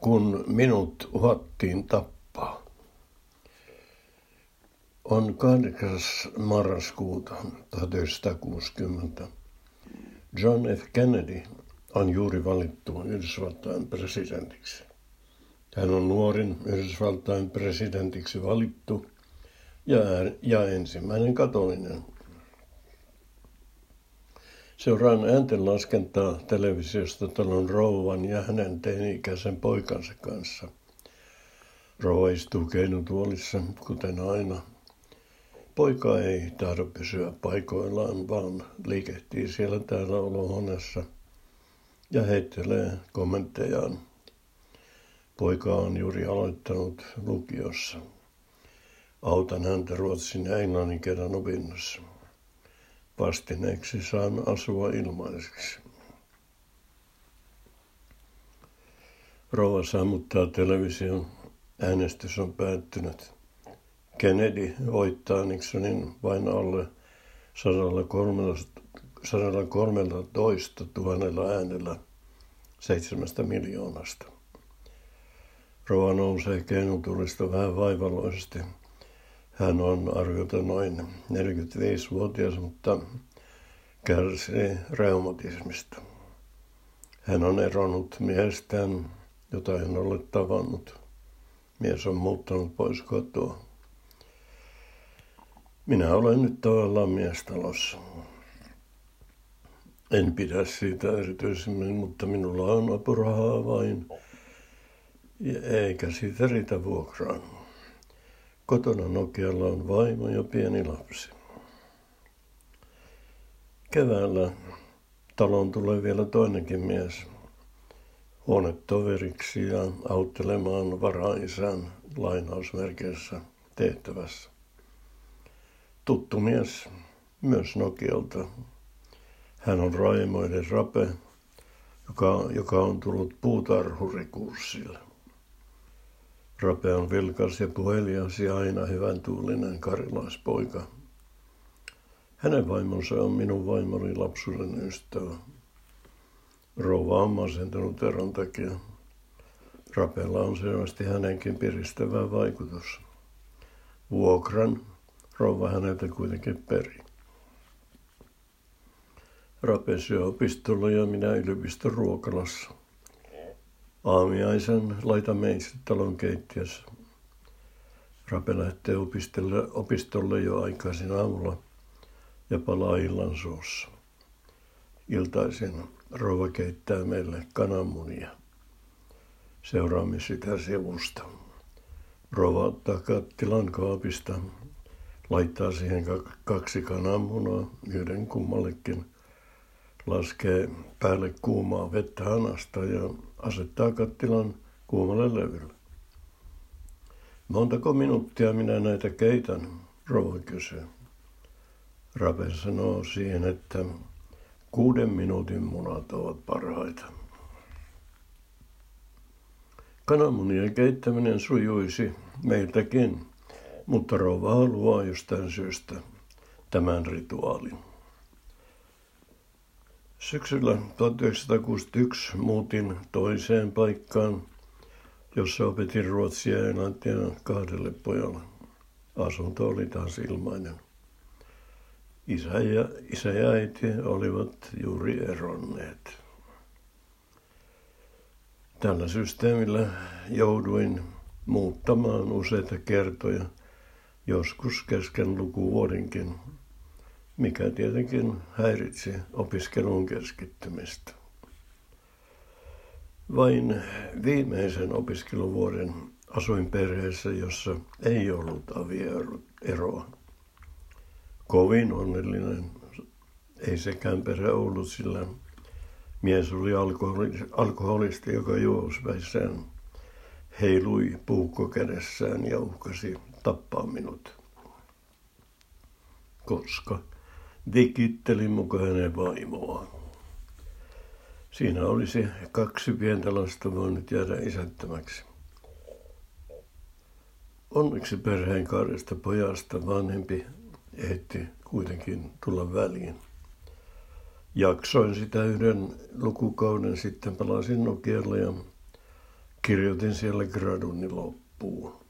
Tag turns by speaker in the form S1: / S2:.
S1: kun minut uhattiin tappaa. On 8. marraskuuta 1960. John F. Kennedy on juuri valittu Yhdysvaltain presidentiksi. Hän on nuorin Yhdysvaltain presidentiksi valittu ja, ja ensimmäinen katolinen. Seuraan äänten laskentaa televisiosta talon rouvan ja hänen teini-ikäisen poikansa kanssa. Rouva istuu keinutuolissa, kuten aina. Poika ei tahdo pysyä paikoillaan, vaan liikehtii siellä täällä olohuoneessa ja heittelee kommenttejaan. Poika on juuri aloittanut lukiossa. Autan häntä ruotsin ja englannin kerran opinnossa. Vastineeksi saan asua ilmaiseksi. Rouva sammuttaa television. Äänestys on päättynyt. Kennedy voittaa Nixonin vain alle 113 000 äänellä seitsemästä miljoonasta. Rova nousee keinutulista vähän vaivalloisesti. Hän on arviolta noin 45-vuotias, mutta kärsii reumatismista. Hän on eronnut miehestään, jota en ole tavannut. Mies on muuttanut pois kotoa. Minä olen nyt tavallaan miestalossa. En pidä siitä erityisemmin, mutta minulla on apurahaa vain eikä siitä riitä vuokraan. Kotona Nokialla on vaimo ja pieni lapsi. Keväällä talon tulee vielä toinenkin mies huonetoveriksi ja auttelemaan varaisän lainausmerkeissä tehtävässä. Tuttu mies, myös Nokialta. Hän on Raimoiden Rape, joka, joka on tullut puutarhurikurssille. Rape on vilkas ja puhelias ja aina hyvän tuulinen karilaispoika. Hänen vaimonsa on minun vaimoni lapsuuden ystävä. Rouva on masentunut eron takia. Rapella on selvästi hänenkin piristävä vaikutus. Vuokran rouva häneltä kuitenkin peri. Rape syö opistolla ja minä yliopiston ruokalassa. Aamiaisen laitamme itse talon keittiössä. Rape lähtee opistolle, opistolle jo aikaisin aamulla ja palaa illan suussa. Iltaisin rouva keittää meille kananmunia. Seuraamme sitä sivusta. Rouva ottaa kattilan kaapista, laittaa siihen kaksi kananmunaa, yhden kummallekin – laskee päälle kuumaa vettä hanasta ja asettaa kattilan kuumalle levylle. Montako minuuttia minä näitä keitän, rouva kysyy. Rape sanoo siihen, että kuuden minuutin munat ovat parhaita. Kananmunien keittäminen sujuisi meiltäkin, mutta rouva haluaa jostain syystä tämän rituaalin. Syksyllä 1961 muutin toiseen paikkaan, jossa opetin ruotsia ja englantia kahdelle pojalle. Asunto oli taas ilmainen. Isä ja, isä ja äiti olivat juuri eronneet. Tällä systeemillä jouduin muuttamaan useita kertoja, joskus kesken lukuvuodenkin mikä tietenkin häiritsi opiskelun keskittymistä. Vain viimeisen opiskeluvuoden asuin perheessä, jossa ei ollut avioeroa. Kovin onnellinen ei sekään perhe ollut, sillä mies oli alkoholisti, joka juosväissään heilui puukko kädessään ja uhkasi tappaa minut. Koska Vikittelin mukaan hänen vaimoa. Siinä olisi kaksi pientä lasta voinut jäädä isättömäksi. Onneksi perheen kahdesta pojasta vanhempi ehti kuitenkin tulla väliin. Jaksoin sitä yhden lukukauden, sitten palasin Nokialle ja kirjoitin siellä graduni loppuun.